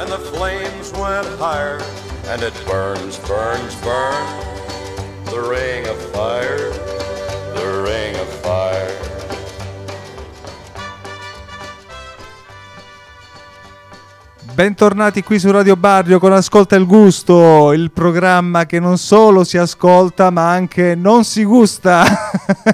and the flames went higher. And it burns, burns, burns, the ring of fire, the ring of fire. Bentornati qui su Radio Barrio con Ascolta il Gusto, il programma che non solo si ascolta ma anche non si gusta.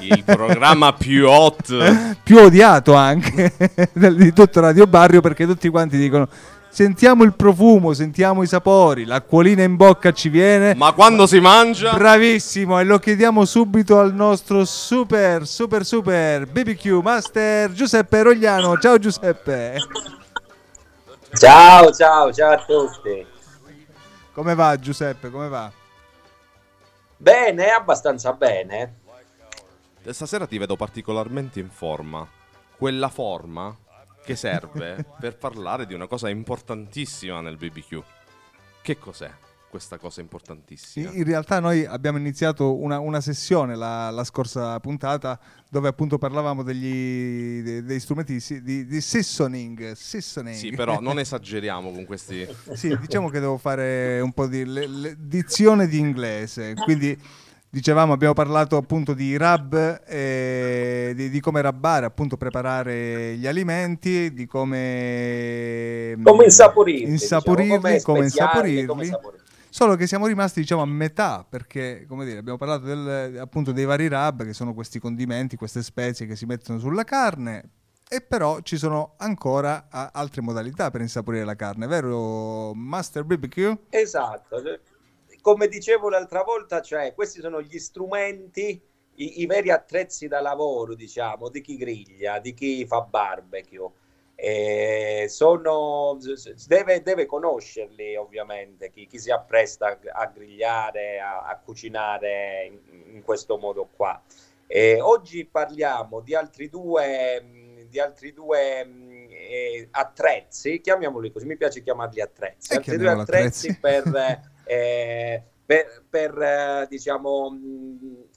Il programma più hot. più odiato anche di tutto Radio Barrio perché tutti quanti dicono sentiamo il profumo, sentiamo i sapori, l'acquolina in bocca ci viene. Ma quando si mangia? Bravissimo, e lo chiediamo subito al nostro super, super, super BBQ Master Giuseppe Rogliano. Ciao Giuseppe. Ciao, ciao, ciao a tutti. Come va Giuseppe? Come va? Bene, abbastanza bene. Stasera ti vedo particolarmente in forma. Quella forma che serve per parlare di una cosa importantissima nel BBQ. Che cos'è questa cosa importantissima? In realtà noi abbiamo iniziato una, una sessione la, la, scorsa puntata dove appunto parlavamo degli, dei, dei strumenti di, di, di seasoning, seasoning. Sì, però non esageriamo con questi... sì, diciamo che devo fare un po' di le, le, dizione di inglese, quindi dicevamo abbiamo parlato appunto di rub eh, di, di, come rabbare appunto preparare gli alimenti di come come insaporirli insaporirli diciamo, come, insaporirli come. Solo che siamo rimasti diciamo a metà perché come dire abbiamo parlato del, appunto dei vari rub che sono questi condimenti, queste spezie che si mettono sulla carne e però ci sono ancora altre modalità per insaporire la carne, vero Master BBQ? Esatto, come dicevo l'altra volta, cioè questi sono gli strumenti, i, i veri attrezzi da lavoro diciamo di chi griglia, di chi fa barbecue eh, sono, deve, deve, conoscerli ovviamente chi, chi, si appresta a grigliare, a, a cucinare in, in, questo modo qua. Eh, oggi parliamo di altri due, di altri due eh, attrezzi, chiamiamoli così, mi piace chiamarli attrezzi, altri due attrezzi, attrezzi. per, eh, per, per eh, diciamo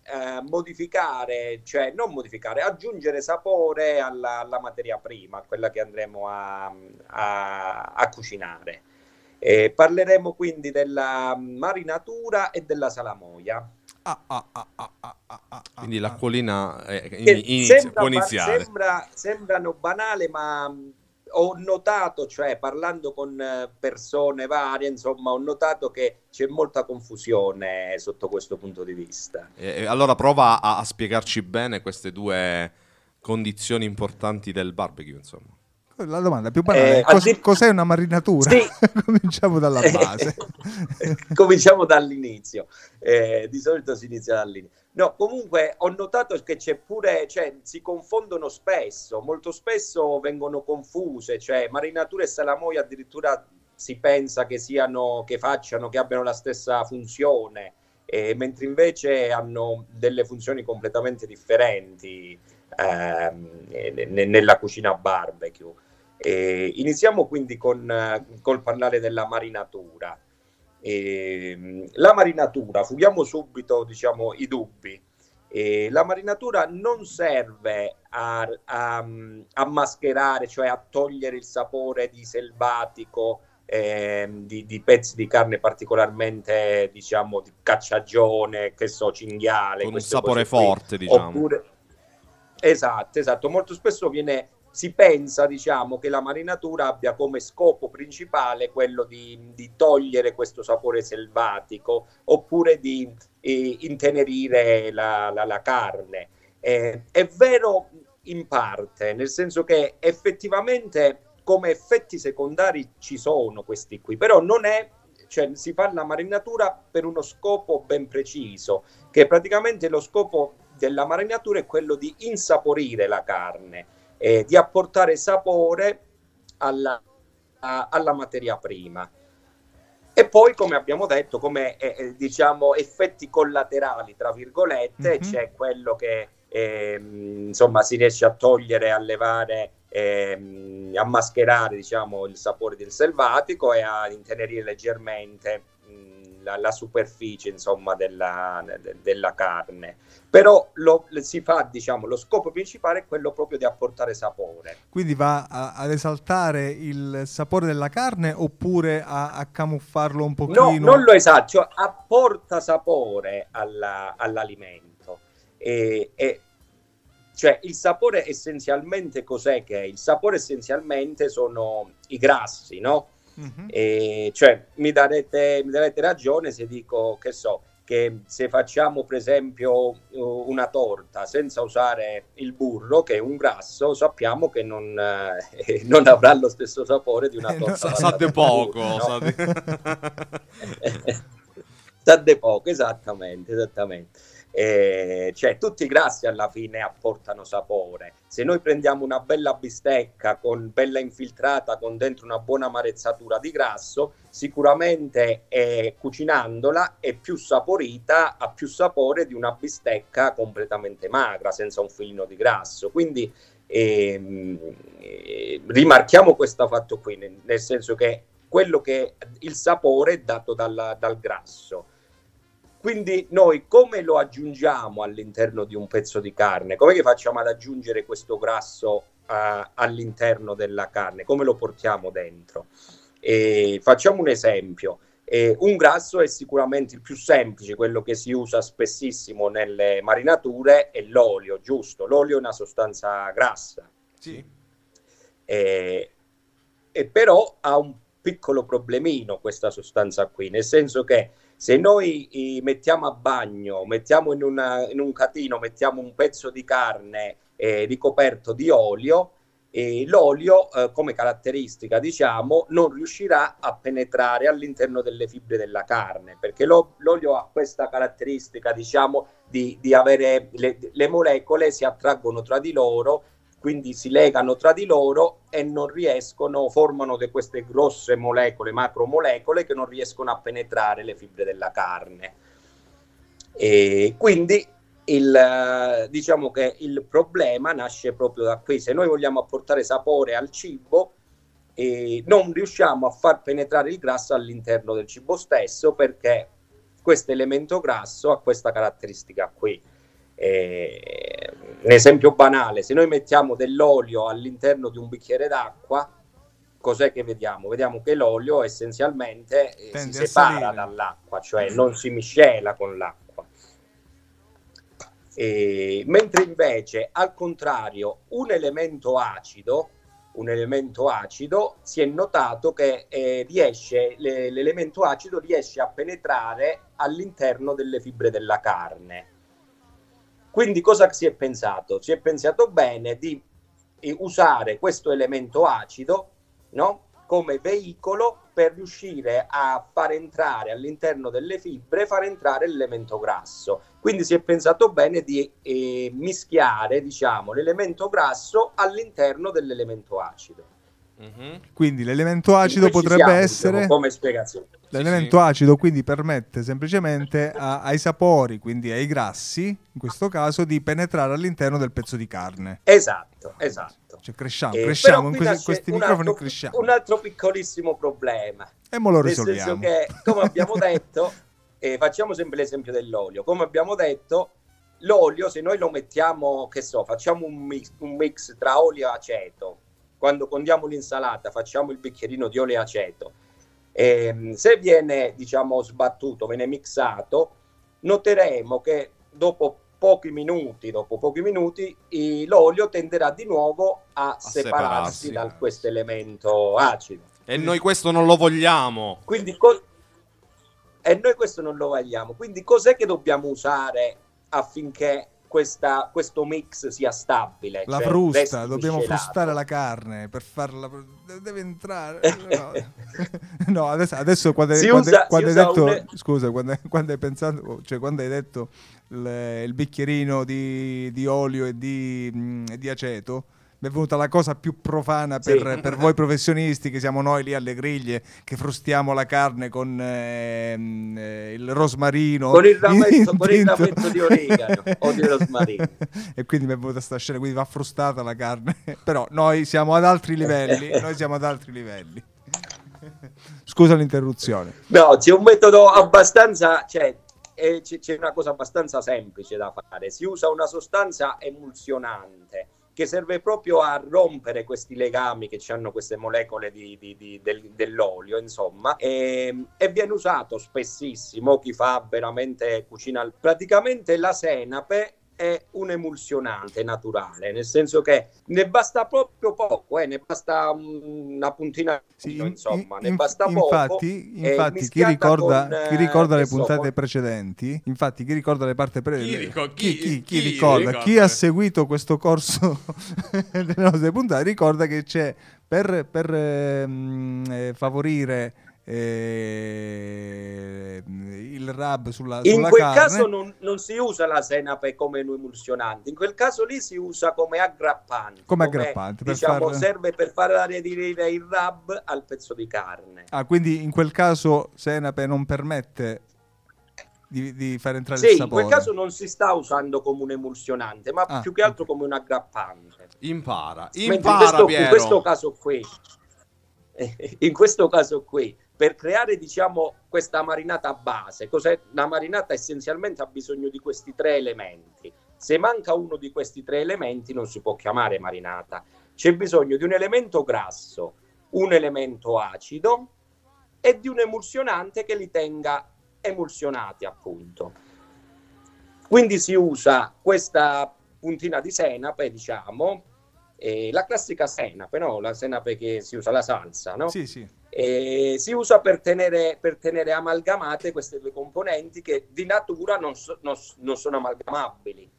eh, modificare, cioè non modificare, aggiungere sapore alla, alla materia prima, quella che andremo a, a, a cucinare. Eh, parleremo quindi della marinatura e della salamoia. Ah, ah, ah, quindi l'acquolina eh, inizia, può iniziare. Sembra, sembrano banale, ma ho notato, cioè parlando con eh, persone varie, insomma, ho notato che c'è molta confusione sotto questo punto di vista. E, allora prova a, a, spiegarci bene queste due condizioni importanti del barbecue, insomma. La domanda più banale, eh, cos- addir- cos'è una marinatura? Sì. Cominciamo dalla base. Cominciamo dall'inizio. Eh, di solito si inizia dall'inizio. No, comunque ho notato che c'è pure, cioè, si confondono spesso, molto spesso vengono confuse, cioè marinatura e salamoia addirittura si pensa che siano, che facciano, che abbiano la stessa funzione, eh, mentre invece hanno delle funzioni completamente differenti eh, nella cucina barbecue. Eh, iniziamo quindi con, col parlare della marinatura. E, la marinatura, fughiamo subito diciamo, i dubbi. E la marinatura non serve a, a, a, mascherare, cioè a togliere il sapore di selvatico, eh, di, di, pezzi di carne particolarmente, diciamo, di cacciagione, che so, cinghiale. Con un sapore forte, qui. diciamo. Oppure... Esatto, esatto. Molto spesso viene si pensa diciamo, che la marinatura abbia come scopo principale quello di, di togliere questo sapore selvatico oppure di eh, intenerire la, la, la carne. Eh, è vero in parte, nel senso che effettivamente come effetti secondari ci sono questi qui, però non è, cioè si fa la marinatura per uno scopo ben preciso, che praticamente lo scopo della marinatura è quello di insaporire la carne eh, di apportare sapore alla, a, alla materia prima. E poi, come abbiamo detto, come eh, eh diciamo effetti collaterali, tra virgolette, mm-hmm. c'è quello che ehm, insomma si riesce a togliere, a levare, ehm, a mascherare diciamo, il sapore del selvatico e a intenerire leggermente la, la superficie insomma, della, de, della, carne. Però lo, si fa, diciamo, lo scopo principale è quello proprio di apportare sapore. Quindi va a, ad esaltare il sapore della carne oppure a, a camuffarlo un pochino? No, non lo esalta, cioè apporta sapore alla, all'alimento. E, e cioè il sapore essenzialmente cos'è che è? Il sapore essenzialmente sono i grassi, no? E, cioè, mi darete, mi darete ragione se dico che so che se facciamo per esempio una torta senza usare il burro, che è un grasso, sappiamo che non, eh, non avrà lo stesso sapore di una torta. sa, sa di poco. Burro, no? sa, di... sa di poco, esattamente, esattamente eh, cioè tutti i grassi alla fine apportano sapore. Se noi prendiamo una bella bistecca con bella infiltrata con dentro una buona marezzatura di grasso, sicuramente eh, cucinandola è più saporita, ha più sapore di una bistecca completamente magra, senza un filino di grasso. Quindi ehm, eh, rimarchiamo questo fatto qui, nel, senso che quello che il sapore è dato dal, dal grasso quindi noi come lo aggiungiamo all'interno di un pezzo di carne? Come che facciamo ad aggiungere questo grasso uh, all'interno della carne? Come lo portiamo dentro? E facciamo un esempio. Eh, un grasso è sicuramente il più semplice, quello che si usa spessissimo nelle marinature, è l'olio, giusto? L'olio è una sostanza grassa. Sì. Eh, e però ha un piccolo problemino questa sostanza qui, nel senso che se noi mettiamo a bagno, mettiamo in, una, in, un catino, mettiamo un pezzo di carne eh, ricoperto di olio, e l'olio eh, come caratteristica diciamo non riuscirà a penetrare all'interno delle fibre della carne perché lo, l'olio ha questa caratteristica diciamo di, di avere le, le molecole si attraggono tra di loro quindi si legano tra di loro e non riescono, formano de queste grosse molecole, macromolecole che non riescono a penetrare le fibre della carne. E quindi il, diciamo che il problema nasce proprio da qui. Se noi vogliamo apportare sapore al cibo, eh, non riusciamo a far penetrare il grasso all'interno del cibo stesso perché questo elemento grasso ha questa caratteristica qui. Eh, un esempio banale, se noi mettiamo dell'olio all'interno di un bicchiere d'acqua, cos'è che vediamo? Vediamo che l'olio essenzialmente eh, si separa dall'acqua, cioè non si miscela con l'acqua. E, mentre invece, al contrario, un elemento acido, un elemento acido si è notato che eh, riesce, le, l'elemento acido riesce a penetrare all'interno delle fibre della carne quindi cosa si è pensato? Si è pensato bene di eh, usare questo elemento acido no? come veicolo per riuscire a far entrare all'interno delle fibre, far entrare l'elemento grasso. Quindi si è pensato bene di eh, mischiare diciamo, l'elemento grasso all'interno dell'elemento acido. Mm-hmm. Quindi l'elemento acido potrebbe siamo, essere diciamo, come spiegazione. L'elemento sì, acido quindi permette semplicemente a, ai sapori, quindi ai grassi, in questo caso, di penetrare all'interno del pezzo di carne. Esatto, esatto. Cioè cresciamo, eh, cresciamo in questi, questi microfoni altro, cresciamo. Un altro piccolissimo problema. E mo lo risolviamo. Nel senso che, come abbiamo detto, eh, facciamo sempre l'esempio dell'olio. Come abbiamo detto, l'olio, se noi lo mettiamo, che so, facciamo un mix, un mix tra olio e aceto, quando condiamo l'insalata facciamo il bicchierino di olio e aceto ehm, se viene diciamo sbattuto, viene mixato, noteremo che dopo pochi minuti, dopo pochi minuti l'olio tenderà di nuovo a, a separarsi, separarsi da questo elemento acido. E noi questo non lo vogliamo. Quindi co- e noi questo non lo vogliamo. Quindi cos'è che dobbiamo usare affinché questa, questo mix sia stabile. La cioè frusta, dobbiamo frustare la carne per farla. Deve entrare. No, no adesso, adesso, quando, hai, quando, usa, quando hai detto. Un... Scusa, quando, quando, hai pensato, cioè quando hai detto le, il bicchierino di, di olio e di, mh, di, aceto, è venuta la cosa più profana per, sì. per, voi professionisti che siamo noi lì alle griglie che frustiamo la carne con ehm, eh, il rosmarino. Con il rametto, con il rametto di origano o di rosmarino. E quindi mi è venuta questa scena quindi va frustata la carne. Però noi siamo ad altri livelli noi siamo ad altri livelli. Scusa l'interruzione. No c'è un metodo abbastanza cioè, c'è una cosa abbastanza semplice da fare. Si usa una sostanza emulsionante che serve proprio a rompere questi legami che hanno queste molecole di, di, di, del, dell'olio, insomma, e, e, viene usato spessissimo chi fa veramente cucina. Praticamente la senape è un emulsionante naturale, nel senso che ne basta proprio poco, eh, ne basta una puntina, sì, in, insomma, in, ne basta infatti, poco. Infatti, chi ricorda, con, chi ricorda le puntate so, precedenti, infatti, chi ricorda le parti precedenti, chi, chi, chi, ricorda, chi ha seguito questo corso delle nostre puntate, ricorda che c'è per, per ehm, eh, favorire eh, il rub sulla, in sulla quel carne. caso non, non, si usa la senape come un emulsionante in quel caso lì si usa come aggrappante come, come aggrappante diciamo per far... serve per far aderire il rub al pezzo di carne ah quindi in quel caso senape non permette di, di far entrare sì, il sapore. in quel caso non si sta usando come un emulsionante, ma ah, più che altro come un aggrappante. Impara, impara in questo, in questo caso qui, in questo caso qui, per creare diciamo questa marinata base. Cos'è? Una marinata essenzialmente ha bisogno di questi tre elementi. Se manca uno di questi tre elementi non si può chiamare marinata. C'è bisogno di un elemento grasso, un elemento acido e di un emulsionante che li tenga emulsionati appunto. Quindi si usa questa puntina di senape, diciamo, eh, la classica senape, no? La senape che si usa la salsa, no? Sì, sì e si usa per tenere, per tenere, amalgamate queste due componenti che di natura non, so, non, non, sono amalgamabili.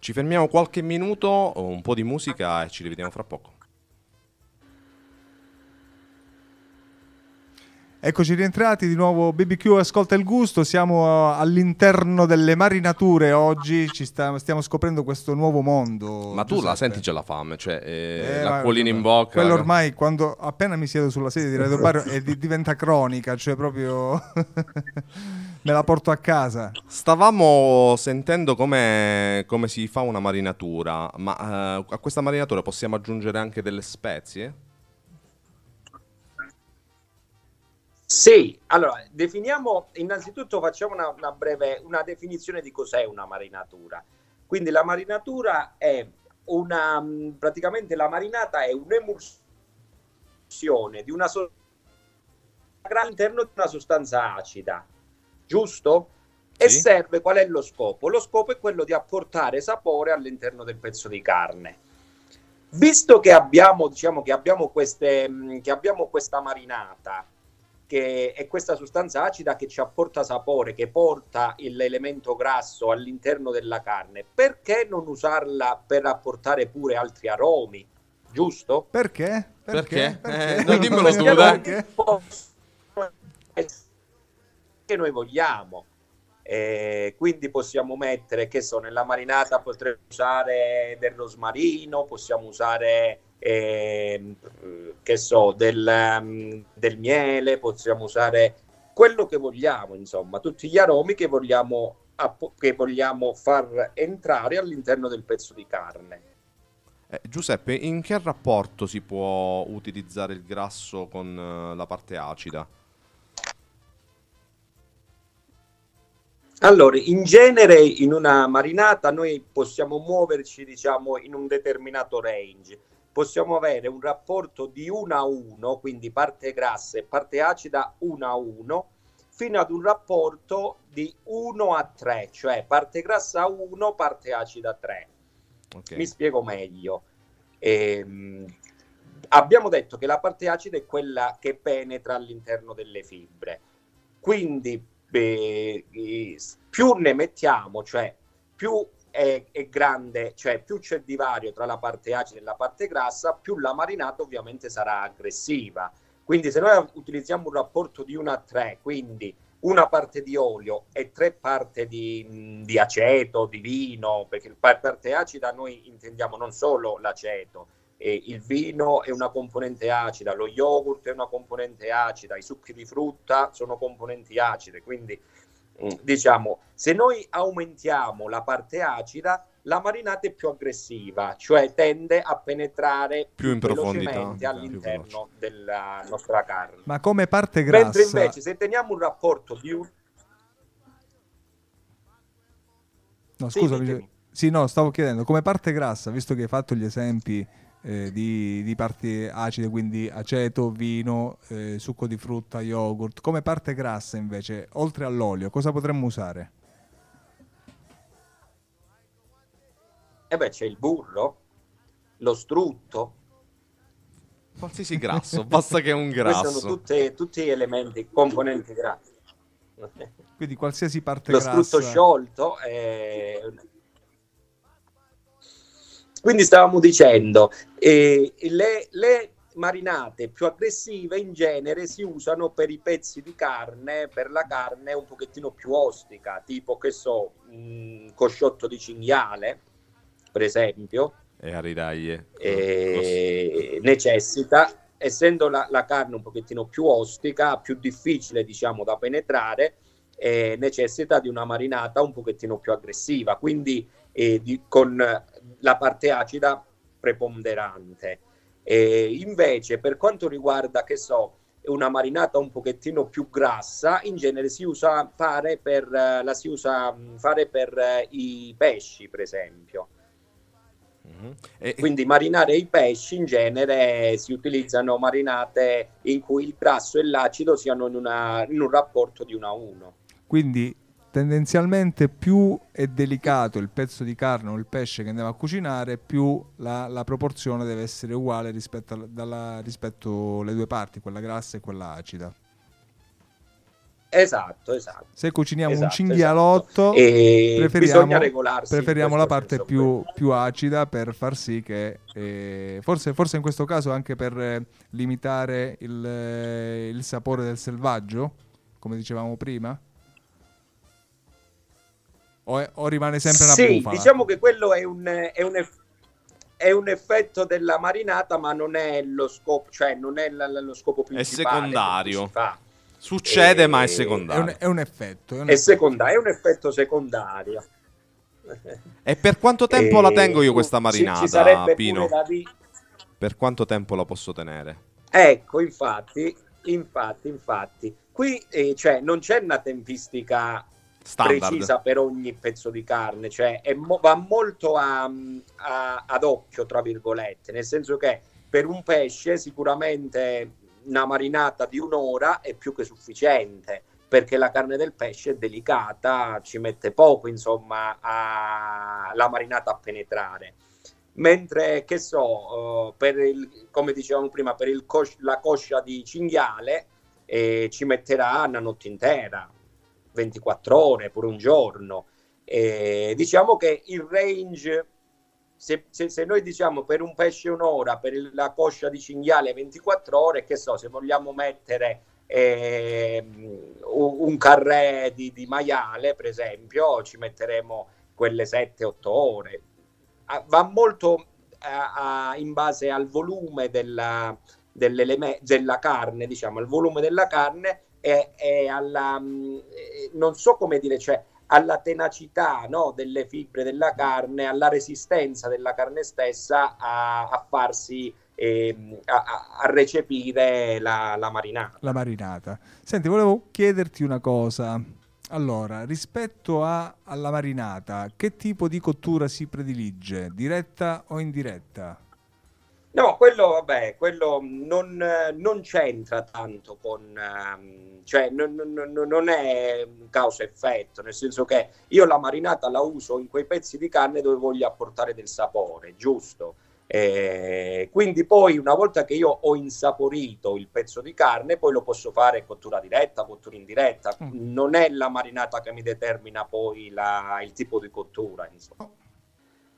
Ci fermiamo qualche minuto, un po' di musica e ci rivediamo fra poco. Eccoci rientrati di nuovo BBQ Ascolta il gusto, siamo uh, all'interno delle marinature oggi, sta, stiamo scoprendo questo nuovo mondo. Ma tu Giuseppe. la senti c'è la fame, cioè eh, eh, l'acquolina in bocca. Quello ormai quando appena mi siedo sulla sedia di Radio Bar è, diventa cronica, cioè proprio me la porto a casa. Stavamo sentendo come, come si fa una marinatura, ma uh, a questa marinatura possiamo aggiungere anche delle spezie? Sì, allora definiamo innanzitutto facciamo una, una, breve una definizione di cos'è una marinatura. Quindi la marinatura è una praticamente la marinata è un'emulsione di una sostanza all'interno di una sostanza acida, giusto? E sì. serve qual è lo scopo? Lo scopo è quello di apportare sapore all'interno del pezzo di carne. Visto che abbiamo, diciamo, che abbiamo, queste, che abbiamo questa marinata che è questa sostanza acida che ci apporta sapore, che porta l'elemento grasso all'interno della carne, perché non usarla per apportare pure altri aromi? Giusto? Perché? Perché? perché? Eh, non dimmelo tu, dai. Che noi vogliamo. Eh, quindi possiamo mettere, che so, nella marinata potremmo usare del rosmarino, possiamo usare eh, che so, del, um, del, miele, possiamo usare quello che vogliamo, insomma, tutti gli aromi che vogliamo, che vogliamo far entrare all'interno del pezzo di carne. Eh, Giuseppe, in che rapporto si può utilizzare il grasso con uh, la parte acida? Allora, in genere in una marinata noi possiamo muoverci, diciamo, in un determinato range possiamo avere un rapporto di 1 a 1, quindi parte grassa e parte acida 1 a 1, fino ad un rapporto di 1 a 3, cioè parte grassa 1, parte acida 3. Okay. Mi spiego meglio. Ehm, abbiamo detto che la parte acida è quella che penetra all'interno delle fibre. Quindi eh, più ne mettiamo, cioè più è, è, grande, cioè più c'è divario tra la parte acida e la parte grassa, più la marinata ovviamente sarà aggressiva. Quindi se noi utilizziamo un rapporto di 1 a 3, quindi una parte di olio e tre parti di, di aceto, di vino, perché per parte acida noi intendiamo non solo l'aceto, eh, il vino è una componente acida, lo yogurt è una componente acida, i succhi di frutta sono componenti acide, quindi diciamo se noi aumentiamo la parte acida la marinata è più aggressiva, cioè tende a penetrare più in profondità all'interno della nostra carne. Ma come parte grassa? Mentre invece se teniamo un rapporto più... No, scusami. Sì, sì, no, stavo chiedendo, come parte grassa, visto che hai fatto gli esempi eh, di, di, parti acide, quindi aceto, vino, eh, succo di frutta, yogurt, come parte grassa invece, oltre all'olio, cosa potremmo usare? E eh beh, c'è il burro, lo strutto. Qualsiasi grasso, basta che è un grasso. Questi sono tutte, tutti elementi, componenti grassi. Quindi qualsiasi parte lo grassa... Lo strutto sciolto è... Quindi stavamo dicendo, eh, le, le marinate più aggressive in genere si usano per i pezzi di carne, per la carne un pochettino più ostica, tipo che so, mh, cosciotto di cinghiale, per esempio, e a ridaglie. E necessita, essendo la, la, carne un pochettino più ostica, più difficile diciamo da penetrare, eh, necessita di una marinata un pochettino più aggressiva, quindi eh, di, con la parte acida preponderante. E invece per quanto riguarda, che so, una marinata un pochettino più grassa, in genere si usa fare per, la si usa fare per i pesci, per esempio. Mm-hmm. E, Quindi marinare i pesci in genere si utilizzano marinate in cui il grasso e l'acido siano in, una, in un rapporto di 1 a 1. Quindi tendenzialmente più è delicato il pezzo di carne o il pesce che andiamo a cucinare, più la, la proporzione deve essere uguale rispetto, alla, rispetto alle due parti, quella grassa e quella acida. Esatto, esatto. Se cuciniamo esatto, un cinghialotto, esatto. preferiamo, preferiamo la parte più, più, acida per far sì che, eh, forse, forse, in questo caso anche per eh, limitare il, eh, il, sapore del selvaggio, come dicevamo prima. O, è, o rimane sempre una sì, bufala? diciamo che quello è un, è un effetto è un effetto della marinata, ma non è lo scopo, cioè non è lo scopo principale. È secondario. Succede, e, ma è secondario. È un, è un effetto. È, un, è, secondario, è un effetto secondario. E per quanto tempo e la tengo io questa marinata, ci, Pino? Di... Per quanto tempo la posso tenere? Ecco, infatti, infatti, infatti. Qui eh, cioè, non c'è una tempistica Standard. precisa per ogni pezzo di carne, cioè mo- va molto a, a, ad occhio, tra virgolette, nel senso che per un pesce sicuramente una marinata di un'ora è più che sufficiente perché la carne del pesce è delicata, ci mette poco insomma a, la marinata a penetrare. Mentre che so, uh, per il, come dicevamo prima, per cos- la coscia di cinghiale eh, ci metterà una notte intera, 24 ore, pure un giorno. Eh, diciamo che il range se, se, se, noi diciamo per un pesce un'ora, per la coscia di cinghiale 24 ore, che so, se vogliamo mettere eh, un, un carré di, di, maiale, per esempio, ci metteremo quelle 7-8 ore. Ah, va molto a, a, in base al volume della, della carne, diciamo, al volume della carne e, e alla, mm, non so come dire, cioè alla tenacità no, delle fibre della carne, alla resistenza della carne stessa a, a farsi eh, a, a, recepire la, la, marinata. La marinata. Senti, volevo chiederti una cosa. Allora, rispetto alla marinata, che tipo di cottura si predilige? Diretta o indiretta? No, quello, vabbè, quello non, non c'entra tanto con... Um, cioè, non, non, non è causa-effetto, nel senso che io la marinata la uso in quei pezzi di carne dove voglio apportare del sapore, giusto? Eh, quindi poi una volta che io ho insaporito il pezzo di carne, poi lo posso fare cottura diretta, cottura indiretta. Mm. Non è la marinata che mi determina poi la, il tipo di cottura, insomma.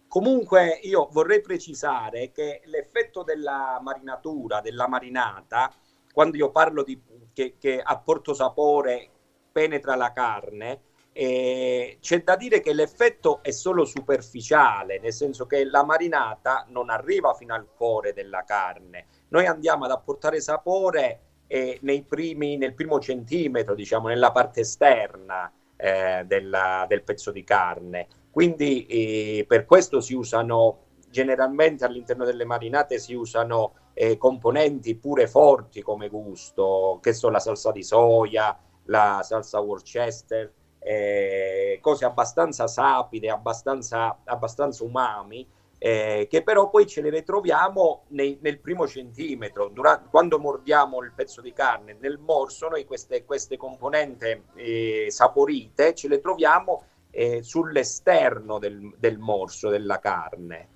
Comunque io vorrei precisare che l'effetto della marinatura, della marinata, quando io parlo di che, che apporto sapore penetra la carne, eh, c'è da dire che l'effetto è solo superficiale, nel senso che la marinata non arriva fino al cuore della carne. Noi andiamo ad apportare sapore eh, primi, nel primo centimetro, diciamo, nella parte esterna eh, della, del pezzo di carne. Quindi eh, per questo si usano generalmente all'interno delle marinate si usano eh, componenti pure forti come gusto, che sono la salsa di soia, la salsa Worcester, eh, cose abbastanza sapide, abbastanza, abbastanza umami, eh, che però poi ce le ritroviamo nei, nel primo centimetro. Durante, quando mordiamo il pezzo di carne, nel morso, noi queste, queste componenti eh, saporite ce le troviamo eh, sull'esterno del, del morso della carne.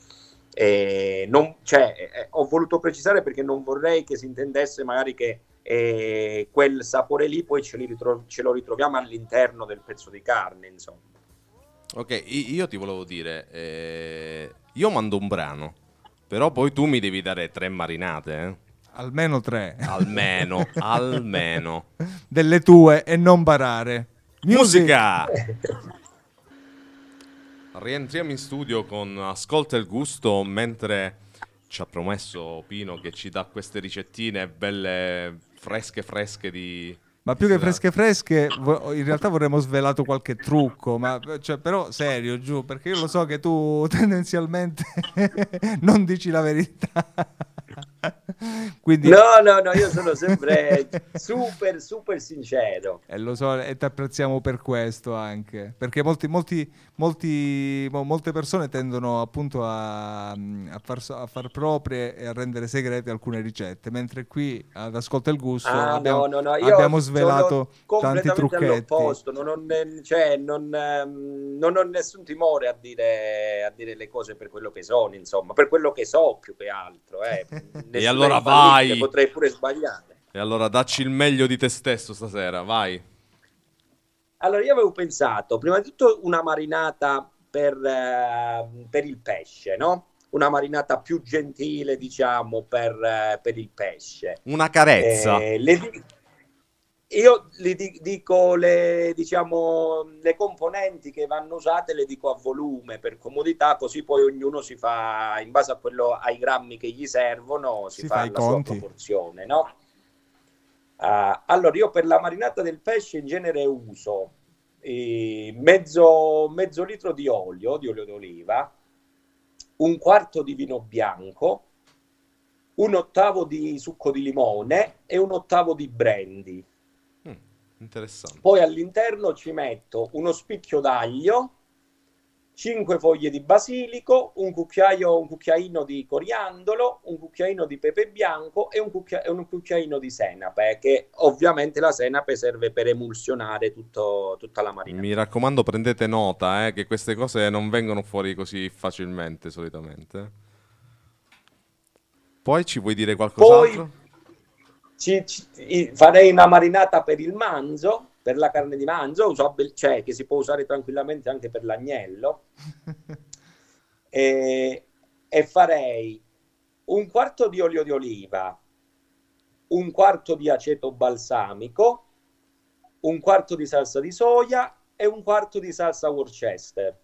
Eh, non, cioè, eh, ho voluto precisare perché non vorrei che si intendesse magari che eh, quel sapore lì poi ce, ritro- ce, lo ritroviamo all'interno del pezzo di carne, insomma. Ok, io ti volevo dire, eh, io mando un brano, però poi tu mi devi dare tre marinate, eh? Almeno tre. Almeno, almeno. Delle tue e non barare. Musica! Rientriamo in studio con Ascolta il gusto mentre ci ha promesso Pino che ci dà queste ricettine belle fresche fresche di... Ma più che fresche fresche, in realtà vorremmo svelato qualche trucco, ma cioè, però serio giù, perché io lo so che tu tendenzialmente non dici la verità. Quindi... No, no, no, io sono sempre super, super sincero. E lo so, e ti apprezziamo per questo anche, perché molti, molti, molti, molte persone tendono appunto a, a, far, a, far, proprie e a rendere segrete alcune ricette, mentre qui ad Ascolta il Gusto ah, abbiamo, no, no, no. abbiamo svelato tanti trucchetti. Non ho, cioè, non, ehm, non ho nessun timore a dire, a dire le cose per quello che sono, insomma, per quello che so più che altro. Eh. e allora vai. Potrei pure sbagliare. E allora dacci il meglio di te stesso stasera, vai. Allora, io avevo pensato, prima di tutto, una marinata per, uh, per il pesce, no? Una marinata più gentile, diciamo, per, uh, per il pesce. Una carezza. Eh, le, io gli dico le, diciamo, le componenti che vanno usate, le dico a volume per comodità, così poi ognuno si fa, in base a quello, ai grammi che gli servono, si, si fa, fa la conti. sua proporzione, no? Uh, allora, io per la marinata del pesce in genere uso eh, mezzo, mezzo litro di olio, di olio d'oliva, un quarto di vino bianco, un ottavo di succo di limone e un ottavo di brandy Interessante. Poi all'interno ci metto uno spicchio d'aglio, 5 foglie di basilico, un cucchiaio, un cucchiaino di coriandolo, un cucchiaino di pepe bianco e un, cucchia- un cucchiaino di senape, che ovviamente la senape serve per emulsionare tutto, tutta la marinata. Mi raccomando prendete nota eh, che queste cose non vengono fuori così facilmente solitamente. Poi ci vuoi dire qualcos'altro? Poi ci, ci, farei una marinata per il manzo, per la carne di manzo, usabile, cioè che si può usare tranquillamente anche per l'agnello. e, e farei un quarto di olio di oliva, un quarto di aceto balsamico, un quarto di salsa di soia e un quarto di salsa Worcester.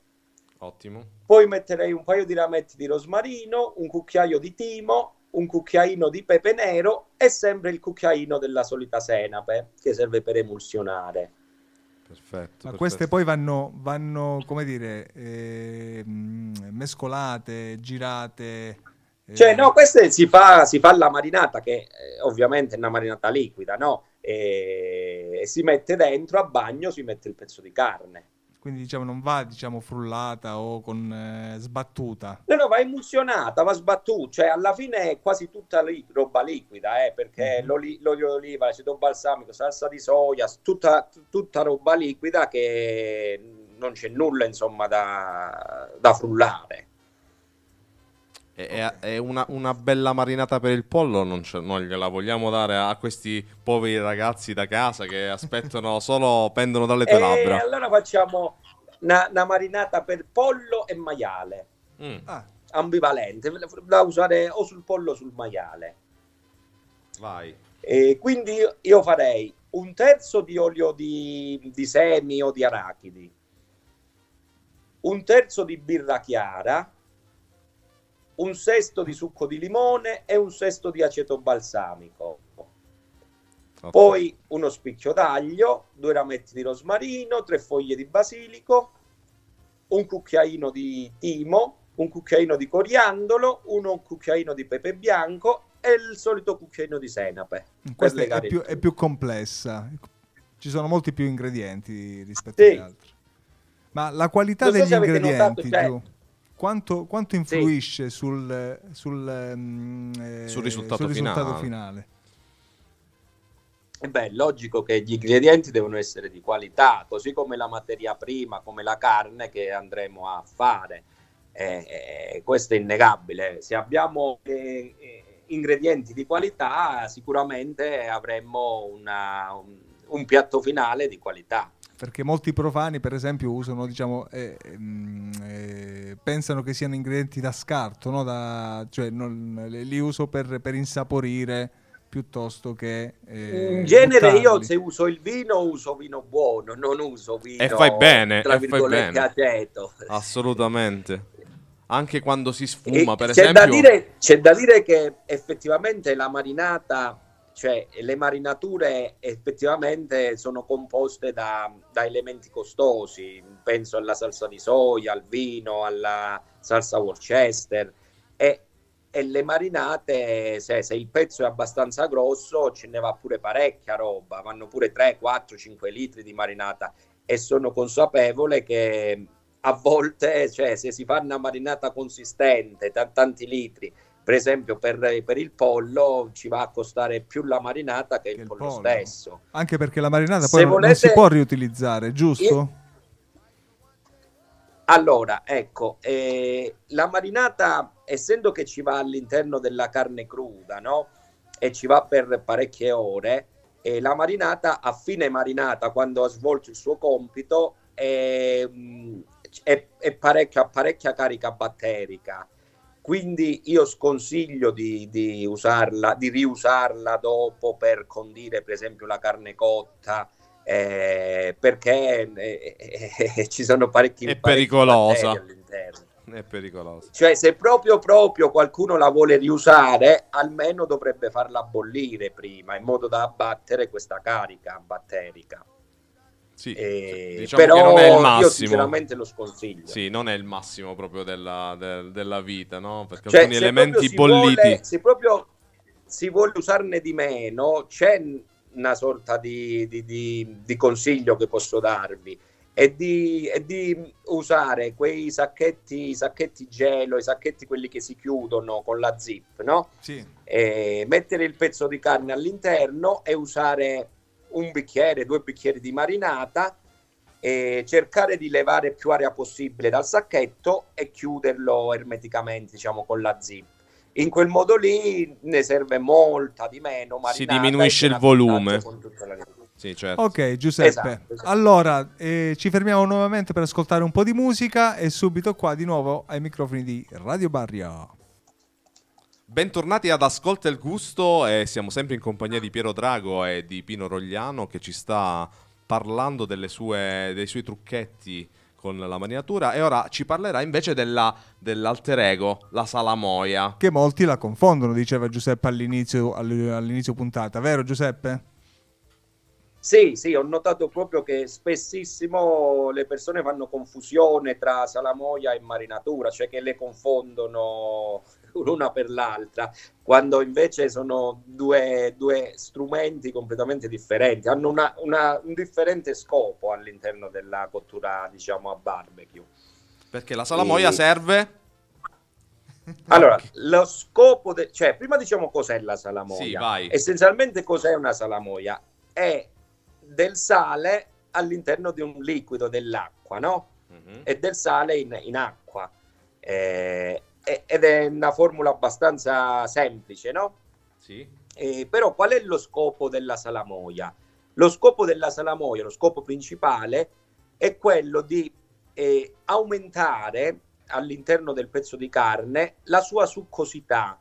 Ottimo. Poi metterei un paio di rametti di rosmarino, un cucchiaio di timo un cucchiaino di pepe nero e sempre il cucchiaino della solita senape che serve per emulsionare. Perfetto. Ma perfetto. queste poi vanno, vanno come dire, eh, mescolate, girate. Eh. Cioè, no, queste si fa, si fa la marinata, che eh, ovviamente è una marinata liquida, no? E, e si mette dentro a bagno, si mette il pezzo di carne quindi diciamo non va diciamo frullata o con eh, sbattuta. No, no, va emulsionata, va sbattuta, cioè alla fine è quasi tutta li- roba liquida, eh, perché mm-hmm. l'oli- l'olio d'oliva, l'aceto balsamico, salsa di soia, tutta, tutta roba liquida che non c'è nulla insomma da, da frullare. È, è una, una, bella marinata per il pollo, non, non, gliela vogliamo dare a questi poveri ragazzi da casa che aspettano solo, pendono dalle tue e labbra. allora facciamo una, una, marinata per pollo e maiale, mm. ah, ambivalente, da usare o sul pollo o sul maiale. Vai. E quindi io farei un terzo di olio di, di semi o di arachidi, un terzo di birra chiara, un sesto di succo di limone e un sesto di aceto balsamico. Ok. Poi uno spicchio d'aglio, due rametti di rosmarino, tre foglie di basilico, un cucchiaino di timo, un cucchiaino di coriandolo, uno cucchiaino di pepe bianco e il solito cucchiaino di senape. per Questa è, più, è più complessa. Ci sono molti più ingredienti rispetto Sì. agli altri. Ma la qualità so degli ingredienti, notato, cioè- quanto, quanto influisce sul, sul, mm, eh, Sul risultato risultato finale. finale? E beh, è logico che gli ingredienti devono essere di qualità, così come la materia prima, come la carne che andremo a fare. Eh, eh, questo è innegabile. Se abbiamo eh, eh, ingredienti di qualità, sicuramente avremo una- un, un piatto finale di qualità. Perché molti profani, per esempio, usano, diciamo, eh, ehm, eh, pensano che siano ingredienti da scarto, no? Da- cioè non- li uso per, per insaporire piuttosto che... eh, In genere io buttarli. se uso il vino uso vino buono, non uso vino E fai bene, tra e fai bene. aceto. Assolutamente. Anche quando si sfuma, E per c'è, esempio. da dire, c'è da dire che effettivamente la marinata, cioè le marinature effettivamente sono composte da, da elementi costosi, penso alla salsa di soia, al vino, alla salsa Worcester. E, e le marinate, se, se il pezzo è abbastanza grosso, ce ne va pure parecchia roba, vanno pure 3, 4, 5 litri di marinata. E sono consapevole che a volte, cioè, se si fa una marinata consistente, ta- tanti litri, per esempio per, per il pollo, ci va a costare più la marinata che il, Che il pollo, pollo. stesso. Anche perché la marinata poi non- non volete- si può riutilizzare, giusto? Allora, ecco, eh, la marinata, essendo che ci va all'interno della carne cruda, no? E ci va per parecchie ore, eh, la marinata a fine marinata, quando ha svolto il suo compito, è, mh, è- è parecchia, parecchia carica batterica. Quindi io sconsiglio di, di usarla, di riusarla dopo per condire, per esempio, la carne cotta, eh, perché eh, eh, ci sono parecchi È parecchi pericolosa. all'interno. È pericoloso. Cioè, se proprio proprio qualcuno la vuole riusare, almeno dovrebbe farla bollire prima, in modo da abbattere questa carica batterica. Sì, sì, diciamo però che non è il io massimo. sinceramente lo sconsiglio. Sì, non è il massimo proprio della, del- della vita, no? Perché Cioè, alcuni elementi bolliti. vuole- se proprio si vuole usarne di meno, c'è una sorta di, di- di- di consiglio che posso darvi. È di, è di usare quei sacchetti, i sacchetti gelo, i sacchetti quelli che si chiudono con la zip, no? Sì. E mettere il pezzo di carne all'interno e usare un bicchiere, due bicchieri di marinata e cercare di levare più aria possibile dal sacchetto e chiuderlo ermeticamente, diciamo, con la zip. In quel modo lì ne serve molta di meno. Si diminuisce il volume. Sì, certo. Ok, Giuseppe. Esatto, esatto. Allora, eh, ci fermiamo nuovamente per ascoltare un po' di musica e subito qua di nuovo ai microfoni di Radio Barrio. Bentornati ad Ascolta il Gusto e siamo sempre in compagnia di Piero Drago e di Pino Rogliano che ci sta parlando delle sue- dei suoi trucchetti con la marinatura e ora ci parlerà invece della, dell'alter ego, la salamoia. Che molti la confondono, diceva Giuseppe all'inizio, all- all'inizio puntata, vero Giuseppe? Sì, sì, ho notato proprio che spessissimo le persone fanno confusione tra salamoia e marinatura, cioè che le confondono l'una per l'altra, quando invece sono due, due strumenti completamente differenti, hanno una- una- un differente scopo all'interno della cottura, diciamo, a barbecue. Perché la salamoia E- serve? Allora, lo scopo, de- cioè, prima diciamo cos'è la salamoia. Sì. Essenzialmente cos'è una salamoia? È del sale all'interno di un liquido dell'acqua, no? Mhm. E del sale in, in acqua. Eh, ed è una formula abbastanza semplice, no? Sì. Eh, però qual è lo scopo della salamoia? Lo scopo della salamoia, lo scopo principale, è quello di eh, aumentare all'interno del pezzo di carne la sua succosità.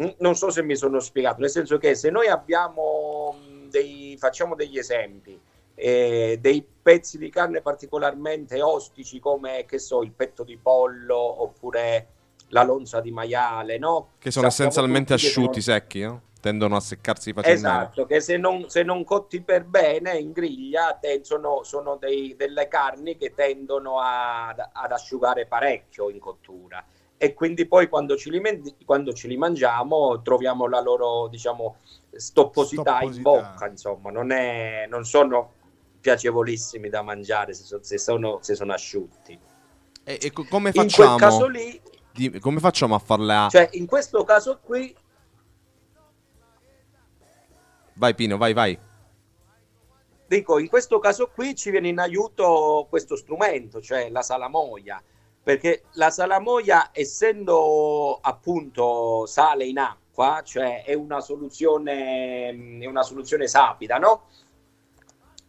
Mm, Non so se mi sono spiegato, nel senso che se noi abbiamo, mm, dei, facciamo degli esempi, eh, dei pezzi di carne particolarmente ostici come, che so, il petto di pollo oppure la lonza di maiale, no? Che sono Sappiamo essenzialmente asciutti, sono- secchi, no? Tendono a seccarsi facilmente. Esatto, che se non, se non cotti per bene in griglia te- sono, sono dei- delle carni che tendono ad, ad asciugare parecchio in cottura e quindi poi quando ce li, men- quando ce li mangiamo troviamo la loro diciamo stopposità, in Stopposità. bocca, insomma, non, è- non sono piacevolissimi da mangiare se, so- se sono, se sono asciutti. E, e co- come In quel facciamo? caso lì, di- come facciamo a farla? cioè in questo caso qui Vai Pino, vai, vai. Dico, in questo caso qui ci viene in aiuto questo strumento, cioè la salamoia, perché la salamoia, essendo appunto sale in acqua, cioè è una soluzione, è una soluzione sapida, no?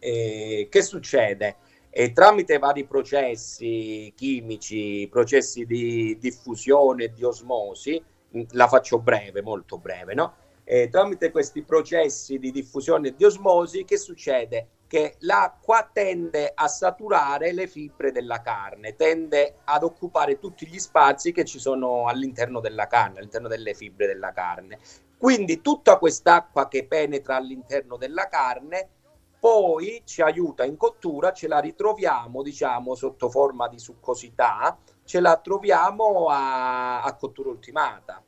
Eh, che succede? E tramite vari processi chimici, processi di diffusione e di osmosi, la faccio breve, molto breve, no? Eh, tramite questi processi di diffusione e di osmosi, che succede? Che l'acqua tende a saturare le fibre della carne, tende ad occupare tutti gli spazi che ci sono all'interno della carne, all'interno delle fibre della carne. Quindi tutta quest'acqua che penetra all'interno della carne poi ci aiuta in cottura, ce la ritroviamo, diciamo, sotto forma di succosità, ce la troviamo a, a cottura ultimata.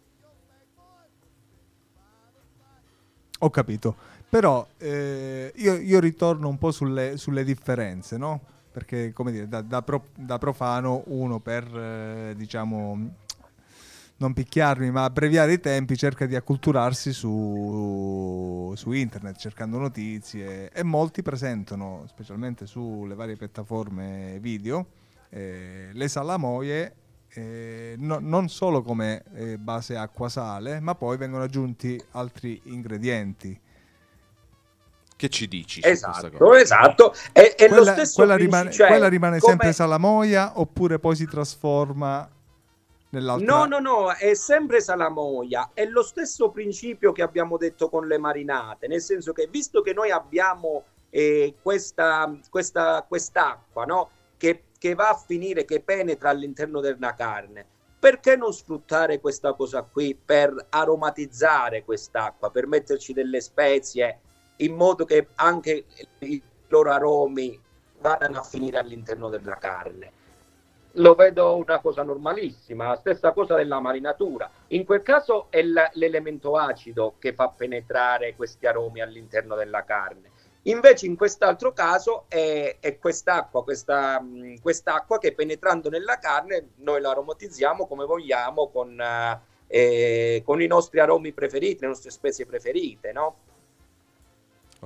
Ho capito. Però eh, io, io ritorno un po' sulle, sulle differenze, no? Perché, come dire, da, da pro- da profano uno per, eh, diciamo, non picchiarmi, ma abbreviare i tempi, cerca di acculturarsi su, su internet, cercando notizie e molti presentano, specialmente sulle varie piattaforme video, eh, le salamoie eh, no- non solo come eh, base acqua-sale, ma poi vengono aggiunti altri ingredienti. Che ci dici? Esatto, cosa? esatto. E, e lo Quella, stesso quella rimane, cioè, quella rimane come- sempre salamoia oppure poi si trasforma nell'altra? No, no, no, è sempre salamoia. È lo stesso principio che abbiamo detto con le marinate, nel senso che visto che noi abbiamo eh, questa, questa, quest'acqua, no? Che, che va a finire, che penetra all'interno della carne, perché non sfruttare questa cosa qui per aromatizzare quest'acqua, per metterci delle spezie in modo che anche i loro aromi vadano a finire all'interno della carne? Lo vedo una cosa normalissima, la stessa cosa della marinatura. In quel caso è l'elemento acido che fa penetrare questi aromi all'interno della carne. Invece in quest'altro caso è, è quest'acqua, questa, quest'acqua che penetrando nella carne noi la aromatizziamo come vogliamo con, eh, eh, con i nostri aromi preferiti, le nostre spezie preferite, no?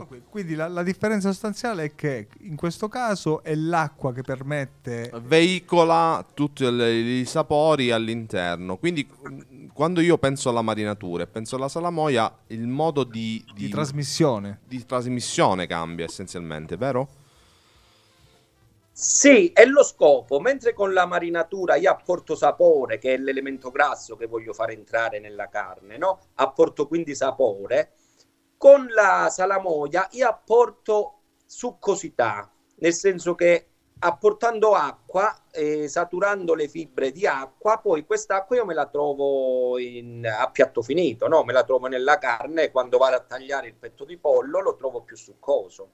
Quindi la, la differenza sostanziale è che in questo caso è l'acqua che permette Veicola tutti i sapori all'interno. Quindi mh, quando io penso alla marinatura e penso alla salamoia, il modo di, di trasmissione. di trasmissione cambia essenzialmente, vero? Sì, è lo scopo, mentre con la marinatura io apporto sapore, che è l'elemento grasso che voglio fare entrare nella carne, no? Apporto quindi sapore. Con la salamoia io apporto succosità, nel senso che apportando acqua, eh, saturando le fibre di acqua, poi quest'acqua io me la trovo in- a piatto finito, no? Me la trovo nella carne e quando vado a tagliare il petto di pollo lo trovo più succoso.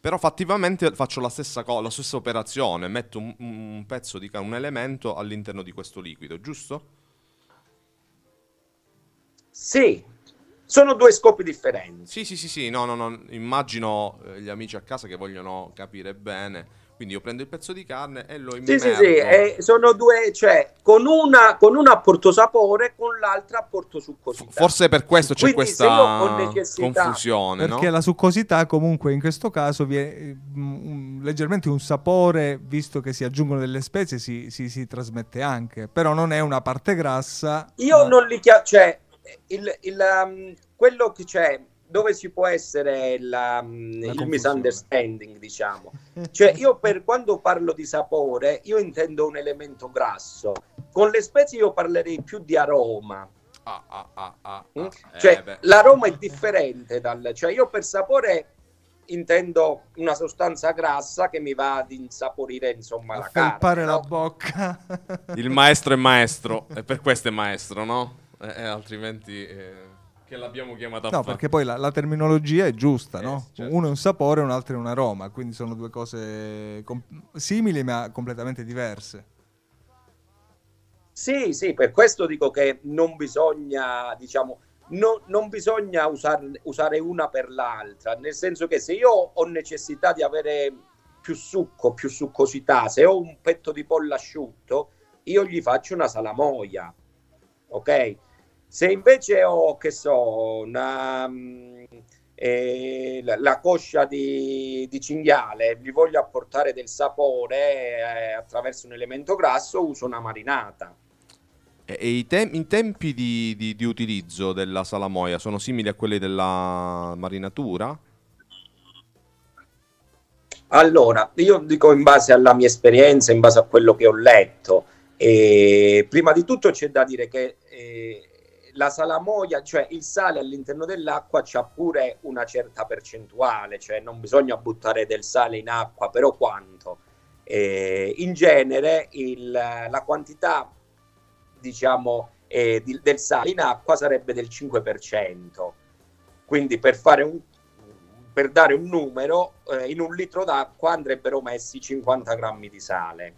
Però fattivamente faccio la stessa cosa, la stessa operazione, metto un, un pezzo di un elemento all'interno di questo liquido, giusto? Sì, sono due scopi differenti. Sì, sì, sì, sì, no, no, no, immagino eh, gli amici a casa che vogliono capire bene. Quindi io prendo il pezzo di carne e lo Sì, immergo. sì, sì, eh, sono due, cioè con una, con una apporto sapore, con l'altra apporto succosità. Forse per questo c'è Quindi questa confusione, Perché no? la succosità comunque in questo caso viene mm, leggermente un sapore, visto che si aggiungono delle spezie, si, si- si trasmette anche. Però non è una parte grassa. Io ma- non li chiamo, cioè il, il, um, quello che c'è, dove ci può essere la, um, il confusione. misunderstanding, diciamo. Cioè io per quando parlo di sapore, io intendo un elemento grasso. Con le spezie io parlerei più di aroma. Ah, ah, ah, ah, Mm? ah. Eh, Cioè, beh. l'aroma è differente dal... Cioè, io per sapore intendo una sostanza grassa che mi va ad insaporire insomma A la carne. felpare no? la bocca. Il maestro è maestro, e per questo è maestro, no? E, e altrimenti eh, che l'abbiamo chiamata No, perché poi la, la terminologia è giusta, Eh, no? certo. Uno è un sapore, un altro è un aroma, quindi sono due cose com- simili ma completamente diverse. Sì, sì, per questo dico che non bisogna, diciamo, no- non bisogna usar- usare una per l'altra, nel senso che se io ho necessità di avere più succo, più succosità, se ho un petto di pollo asciutto, io gli faccio una salamoia, ok? Se invece ho, che so, una, mm, eh, la, la coscia di, di cinghiale, gli voglio apportare del sapore eh, attraverso un elemento grasso, uso una marinata. E, e i, tem- i tempi di, di- di utilizzo della salamoia sono simili a quelli della marinatura? Allora, io dico in base alla mia esperienza, in base a quello che ho letto, e prima di tutto c'è da dire che eh, la salamoia, cioè il sale all'interno dell'acqua, c'ha pure una certa percentuale, cioè non bisogna buttare del sale in acqua, però quanto? Eh, in genere il- la quantità, diciamo, eh, di- del sale in acqua sarebbe del 5%. Quindi per un per dare un numero, eh, in un litro d'acqua andrebbero messi 50 grammi di sale.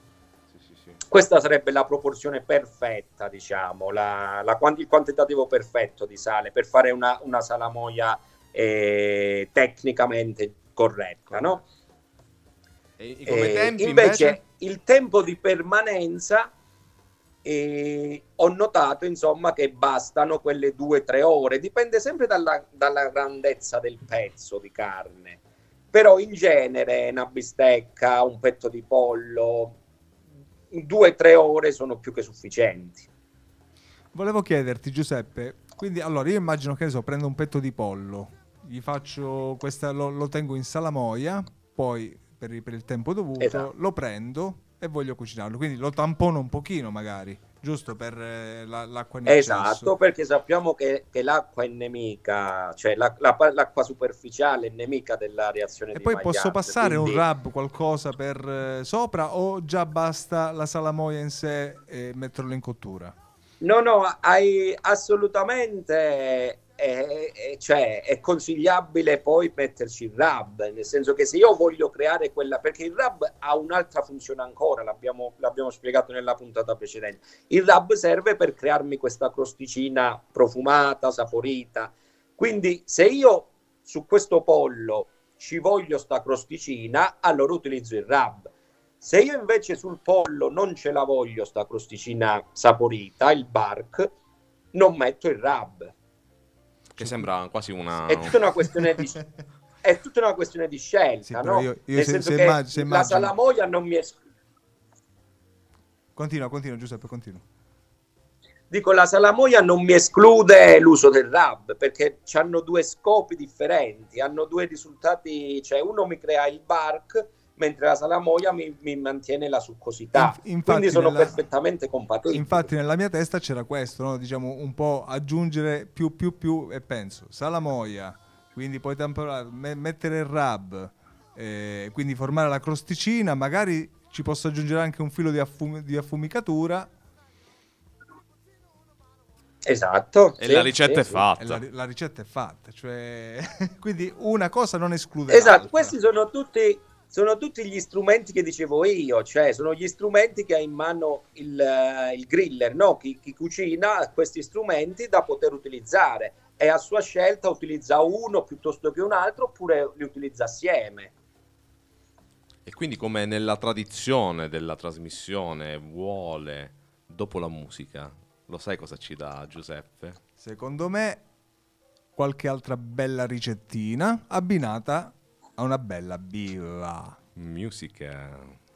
Questa sarebbe la proporzione perfetta, diciamo, la- la il quantitativo perfetto di sale per fare una, una salamoia eh, tecnicamente corretta, no? E, e come Eh, tempi invece, invece? il tempo di permanenza eh, ho notato insomma che bastano quelle due o tre ore dipende sempre dalla, dalla grandezza del pezzo di carne però in genere una bistecca un petto di pollo due o tre ore sono più che sufficienti. Volevo chiederti, Giuseppe, quindi allora io immagino che so, prendo un petto di pollo, gli faccio questa, lo, lo tengo in salamoia, poi per, il- per il tempo dovuto Esatto. lo prendo e voglio cucinarlo, quindi lo tampono un pochino magari, giusto per eh, la- l'acqua in eccesso. esatto perché sappiamo che, che l'acqua è nemica cioè la- la- l'acqua superficiale è nemica della reazione E poi posso passare un quindi- rub, qualcosa per eh, sopra o già basta la salamoia in sé e metterlo in cottura? No, no, hai assolutamente, eh, eh, cioè, è consigliabile poi metterci il RAB, nel senso che se io voglio creare quella, perché il RAB ha un'altra funzione ancora, l'abbiamo, l'abbiamo spiegato nella puntata precedente. Il RAB serve per crearmi questa crosticina profumata, saporita. Quindi se io su questo pollo ci voglio sta crosticina, allora utilizzo il RAB. Se io invece sul pollo non ce la voglio sta crosticina saporita, il bark, non metto il rub. Che sembra quasi una... È tutta una questione di, è tutta una questione di scelta, Sì, no? io- io Nel se- senso se che immag- se la immagino- salamoia non mi es- Continua, continua Giuseppe, continua. dico la salamoia non mi esclude l'uso del rub perché hanno due scopi differenti, hanno due risultati, cioè uno mi crea il bark mentre la salamoia mi, mi mantiene la succosità. Inf- infatti Quindi sono nella- perfettamente compatibili. Infatti nella mia testa c'era questo, no? diciamo un po' aggiungere più più più e penso salamoia, quindi poi tamponare, me- mettere il rub, eh, quindi formare la crosticina, magari ci posso aggiungere anche un filo di, affum- di affumicatura Esatto. E sì, la ricetta sì, è sì. fatta. la, la ricetta è fatta, cioè quindi una cosa non esclude Esatto, l'altra. questi sono tutti, sono tutti gli strumenti che dicevo io, cioè sono gli strumenti che ha in mano il, eh, il griller, no? chi, chi cucina questi strumenti da poter utilizzare e a sua scelta utilizza uno piuttosto che un altro oppure li utilizza assieme. E quindi come nella tradizione della trasmissione vuole, dopo la musica, lo sai cosa ci dà Giuseppe? Secondo me qualche altra bella ricettina abbinata a una bella birra. Musica.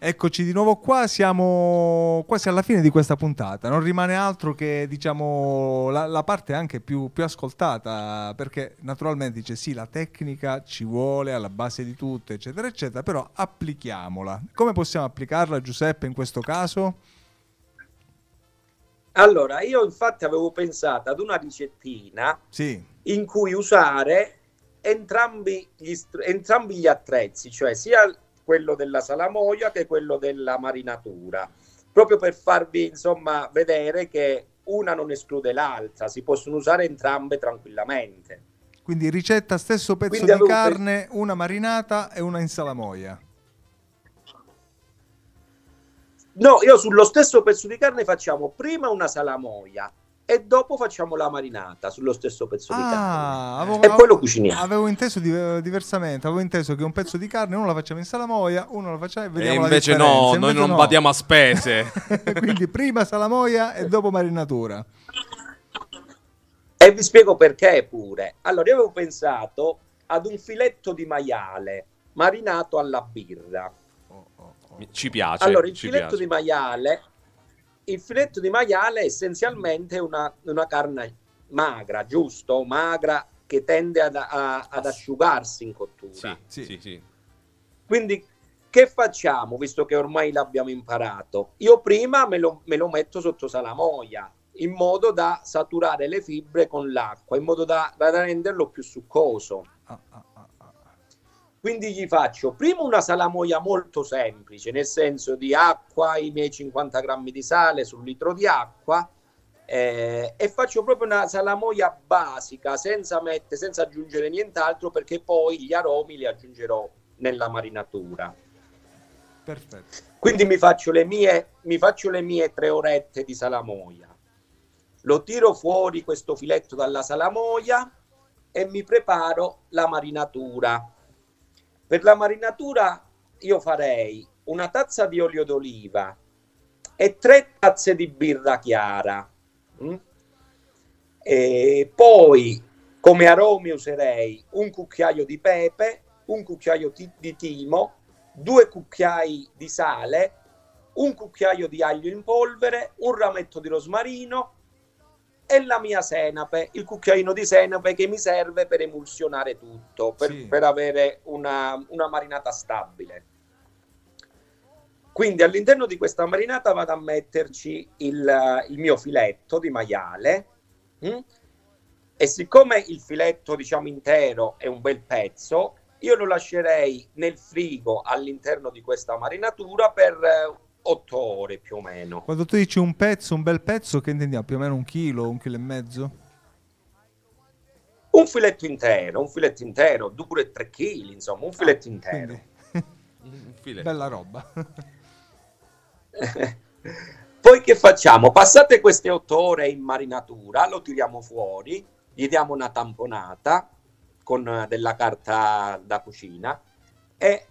Eccoci di nuovo qua, siamo quasi alla fine di questa puntata, non rimane altro che diciamo la, la parte anche più, più ascoltata, perché naturalmente dice sì, la tecnica ci vuole alla base di tutto, eccetera, eccetera, però applichiamola. Come possiamo applicarla Giuseppe in questo caso? Allora, io infatti avevo pensato ad una ricettina Sì, in cui usare entrambi gli, entrambi gli attrezzi, cioè sia quello della salamoia che quello della marinatura, proprio per farvi insomma vedere che una non esclude l'altra, si possono usare entrambe tranquillamente. Quindi ricetta stesso pezzo Quindi di carne, una marinata e una in salamoia. No, io sullo stesso pezzo di carne facciamo prima una salamoia e dopo facciamo la marinata sullo stesso pezzo di carne. Ah, avevo, E poi lo cuciniamo. Avevo inteso di- diversamente, avevo inteso che un pezzo di carne uno la facciamo in salamoia, uno la facciamo e E vediamo la invece differenza. no, noi Invece non no. badiamo a spese. Quindi prima salamoia e dopo marinatura. E vi spiego perché pure. Allora, io avevo pensato ad un filetto di maiale marinato alla birra. Ci piace. Allora, il ci filetto piace. di maiale, il filetto di maiale è essenzialmente una, una carne magra, giusto? Magra che tende ad, a- ad asciugarsi in cottura. Sì, Sì. sì. Quindi, che facciamo visto che ormai l'abbiamo imparato? Io prima me lo, me lo metto sotto salamoia in modo da saturare le fibre con l'acqua, in modo da, da renderlo più succoso. Ah, ah, ah, ah. Quindi gli faccio prima una salamoia molto semplice, nel senso di acqua, i miei 50 grammi di sale sul litro di acqua, eh, e faccio proprio una salamoia basica, senza, mette, senza aggiungere nient'altro, perché poi gli aromi li aggiungerò nella marinatura. Perfetto. Quindi mi faccio le mie, mi faccio le mie tre orette di salamoia. Lo tiro fuori questo filetto dalla salamoia e mi preparo la marinatura. Per la marinatura io farei una tazza di olio d'oliva e tre tazze di birra chiara. mm? E poi come aromi userei un cucchiaio di pepe, un cucchiaio ti- di timo, due cucchiai di sale, un cucchiaio di aglio in polvere, un rametto di rosmarino e la mia senape, il cucchiaino di senape che mi serve per emulsionare tutto, per, Sì. per avere una, una marinata stabile. Quindi all'interno di questa marinata vado a metterci il, il mio filetto di maiale mm? e siccome il filetto diciamo intero è un bel pezzo, io lo lascerei nel frigo all'interno di questa marinatura per eh, otto ore più o meno. Quando tu dici un pezzo, un bel pezzo, che intendiamo? Più o meno un chilo, un chilo e mezzo? Un filetto intero, un filetto intero, dure 3 kg, insomma, un filetto intero. Quindi, Un filetto. bella roba. Poi che facciamo? Passate queste otto ore in marinatura, lo tiriamo fuori, gli diamo una tamponata con eh, della carta da cucina e,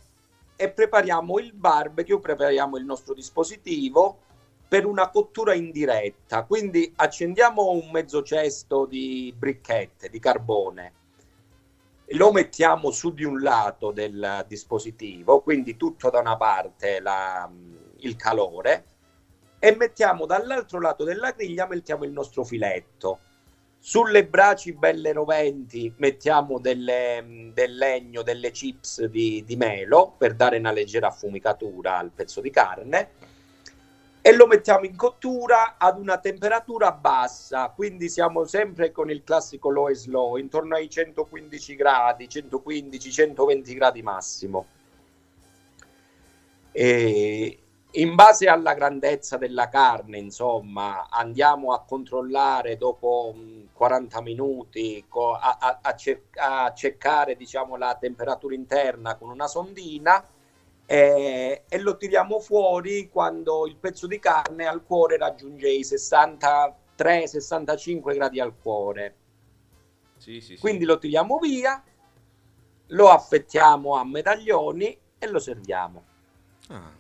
e prepariamo il barbecue, prepariamo il nostro dispositivo per una cottura in diretta. Quindi accendiamo un mezzo cesto di bricchette di carbone, lo mettiamo su di un lato del dispositivo, quindi tutto da una parte la- il calore, e mettiamo dall'altro lato della griglia mettiamo il nostro filetto. Sulle braci belle roventi mettiamo delle- del legno, delle chips di, di melo per dare una leggera affumicatura al pezzo di carne e lo mettiamo in cottura ad una temperatura bassa, quindi siamo sempre con il classico low e slow, intorno ai 115 gradi, 115-120 gradi massimo. E in base alla grandezza della carne, insomma, andiamo a controllare dopo mh, 40 minuti co- a, a- a cer- a cercare diciamo, la temperatura interna con una sondina e, e lo tiriamo fuori quando il pezzo di carne al cuore raggiunge i 63-65 gradi al cuore. Sì, sì, sì. Quindi lo tiriamo via, lo affettiamo a medaglioni e lo serviamo. Ah,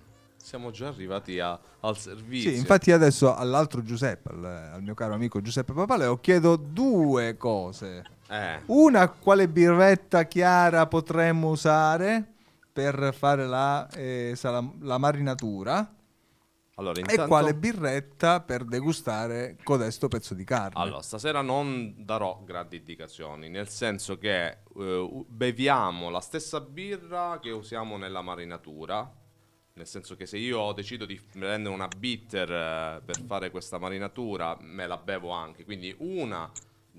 siamo già arrivati a- al servizio. Sì, infatti adesso all'altro Giuseppe, al, al mio caro amico Giuseppe Papaleo, chiedo due cose. Eh, Una, quale birretta chiara potremmo usare per fare la, eh, sala- la marinatura? allora, E intanto... quale birretta per degustare codesto pezzo di carne? Allora, stasera non darò grandi indicazioni, nel senso che eh, beviamo la stessa birra che usiamo nella marinatura, nel senso che se io decido di prendere una bitter eh, per fare questa marinatura, me la bevo anche, quindi una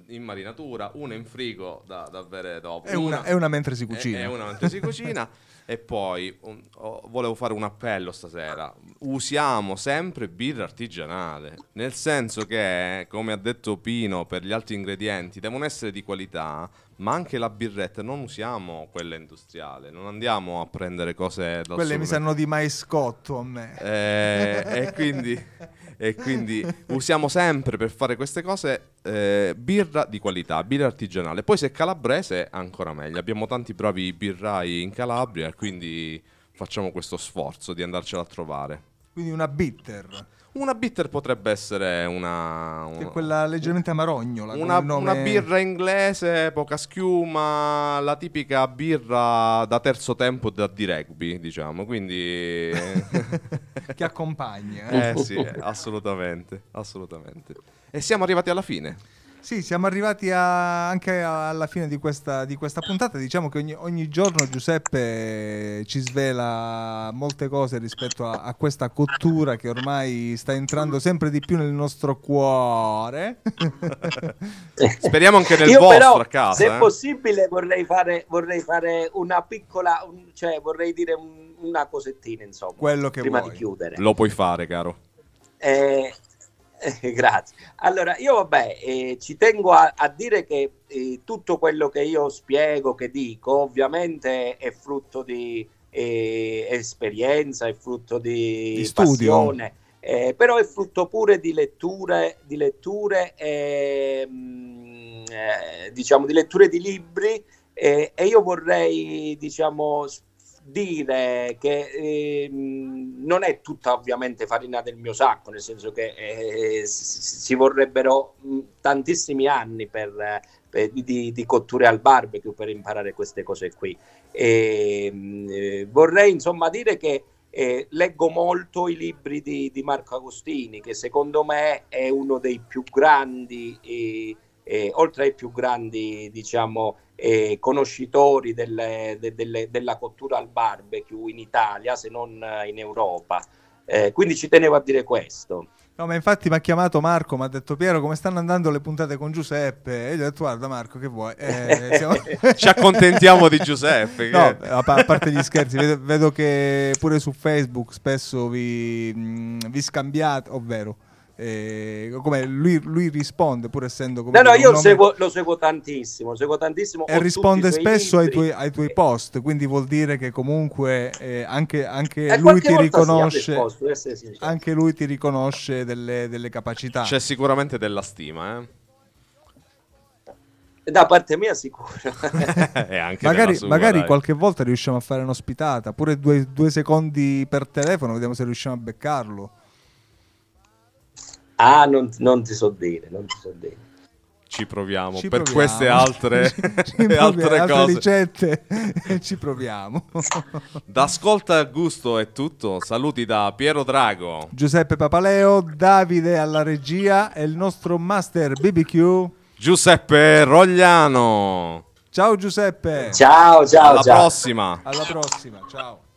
in marinatura, una in frigo da, da bere dopo. E una, e una mentre si cucina. E, e una mentre si cucina. E poi un- oh, volevo fare un appello stasera. Usiamo sempre birra artigianale, nel senso che, come ha detto Pino, per gli altri ingredienti devono essere di qualità, ma anche la birretta non usiamo quella industriale, non andiamo a prendere cose dal Quelle mi sanno di maiscotto a me. Eh, e, quindi, e quindi usiamo sempre per fare queste cose eh, birra di qualità, birra artigianale. Poi se è calabrese ancora meglio. Abbiamo tanti bravi birrai in Calabria quindi facciamo questo sforzo di andarcela a trovare. Quindi una bitter, Una bitter potrebbe essere una... che è una- quella leggermente amarognola. una, nome- una birra inglese, poca schiuma, la tipica birra da terzo tempo da di rugby, diciamo. Quindi... che accompagna. eh. Eh sì, assolutamente, assolutamente. E siamo arrivati alla fine. Sì, siamo arrivati a- anche alla fine di questa, di questa puntata. Diciamo che ogni, ogni giorno Giuseppe ci svela molte cose rispetto a, a questa cottura che ormai sta entrando sempre di più nel nostro cuore. Speriamo anche nel Io vostro però, a casa. se eh. possibile, vorrei fare, vorrei fare una piccola, un- cioè vorrei dire un- una cosettina, insomma, Quello che prima vuoi. di chiudere. Lo puoi fare, caro. Eh, eh, grazie. Allora, io vabbè, eh, ci tengo a, a dire che eh, tutto quello che io spiego, che dico, ovviamente è frutto di eh, esperienza, è frutto di, Di studio. passione, eh, però è frutto pure di letture, di letture, ehm, eh, diciamo, di letture di libri e io vorrei, diciamo, dire che ehm, non è tutta ovviamente farina del mio sacco, nel senso che eh, si vorrebbero tantissimi anni per, eh, per- di, di cotture al barbecue per imparare queste cose qui. E, mh, eh, vorrei insomma dire che eh, leggo molto i libri di, di Marco Agostini, che secondo me è uno dei più grandi, eh, oltre ai più grandi, diciamo, eh, conoscitori delle- de- delle- della cottura al barbecue in Italia, se non eh, in Europa. Eh, quindi ci tenevo a dire questo. No, ma infatti mi ha chiamato Marco, mi ha detto Piero come stanno andando le puntate con Giuseppe? E gli ho detto guarda Marco che vuoi? Eh, siamo- Ci accontentiamo di Giuseppe. No, che- a, pa- a parte gli scherzi, vedo, vedo che pure su Facebook spesso vi, mh, vi scambiate, ovvero eh, come lui, lui risponde pur essendo come No, no, io nome- seguo- lo seguo tantissimo, seguo tantissimo. e risponde spesso ai tuoi, ai tuoi post, quindi vuol dire che comunque eh, anche, anche Eh, lui volta sì, sincero. anche lui ti riconosce delle, delle capacità. C'è sicuramente della stima, eh? Da parte mia sicuro. e anche Magari, magari qualche volta riusciamo a fare un'ospitata, pure due, due secondi per telefono, vediamo se riusciamo a beccarlo. Ah, non, non ti so dire, non ti so dire. Ci proviamo. Ci per proviamo. queste altre, Ci proviamo, altre altre cose. ricette ci proviamo. Da Ascolta al Gusto è tutto. Saluti da Piero Drago. Giuseppe Papaleo, Davide alla regia e il nostro master BBQ. Giuseppe Rogliano. Ciao Giuseppe, Ciao, ciao, Alla ciao. prossima. alla prossima, ciao.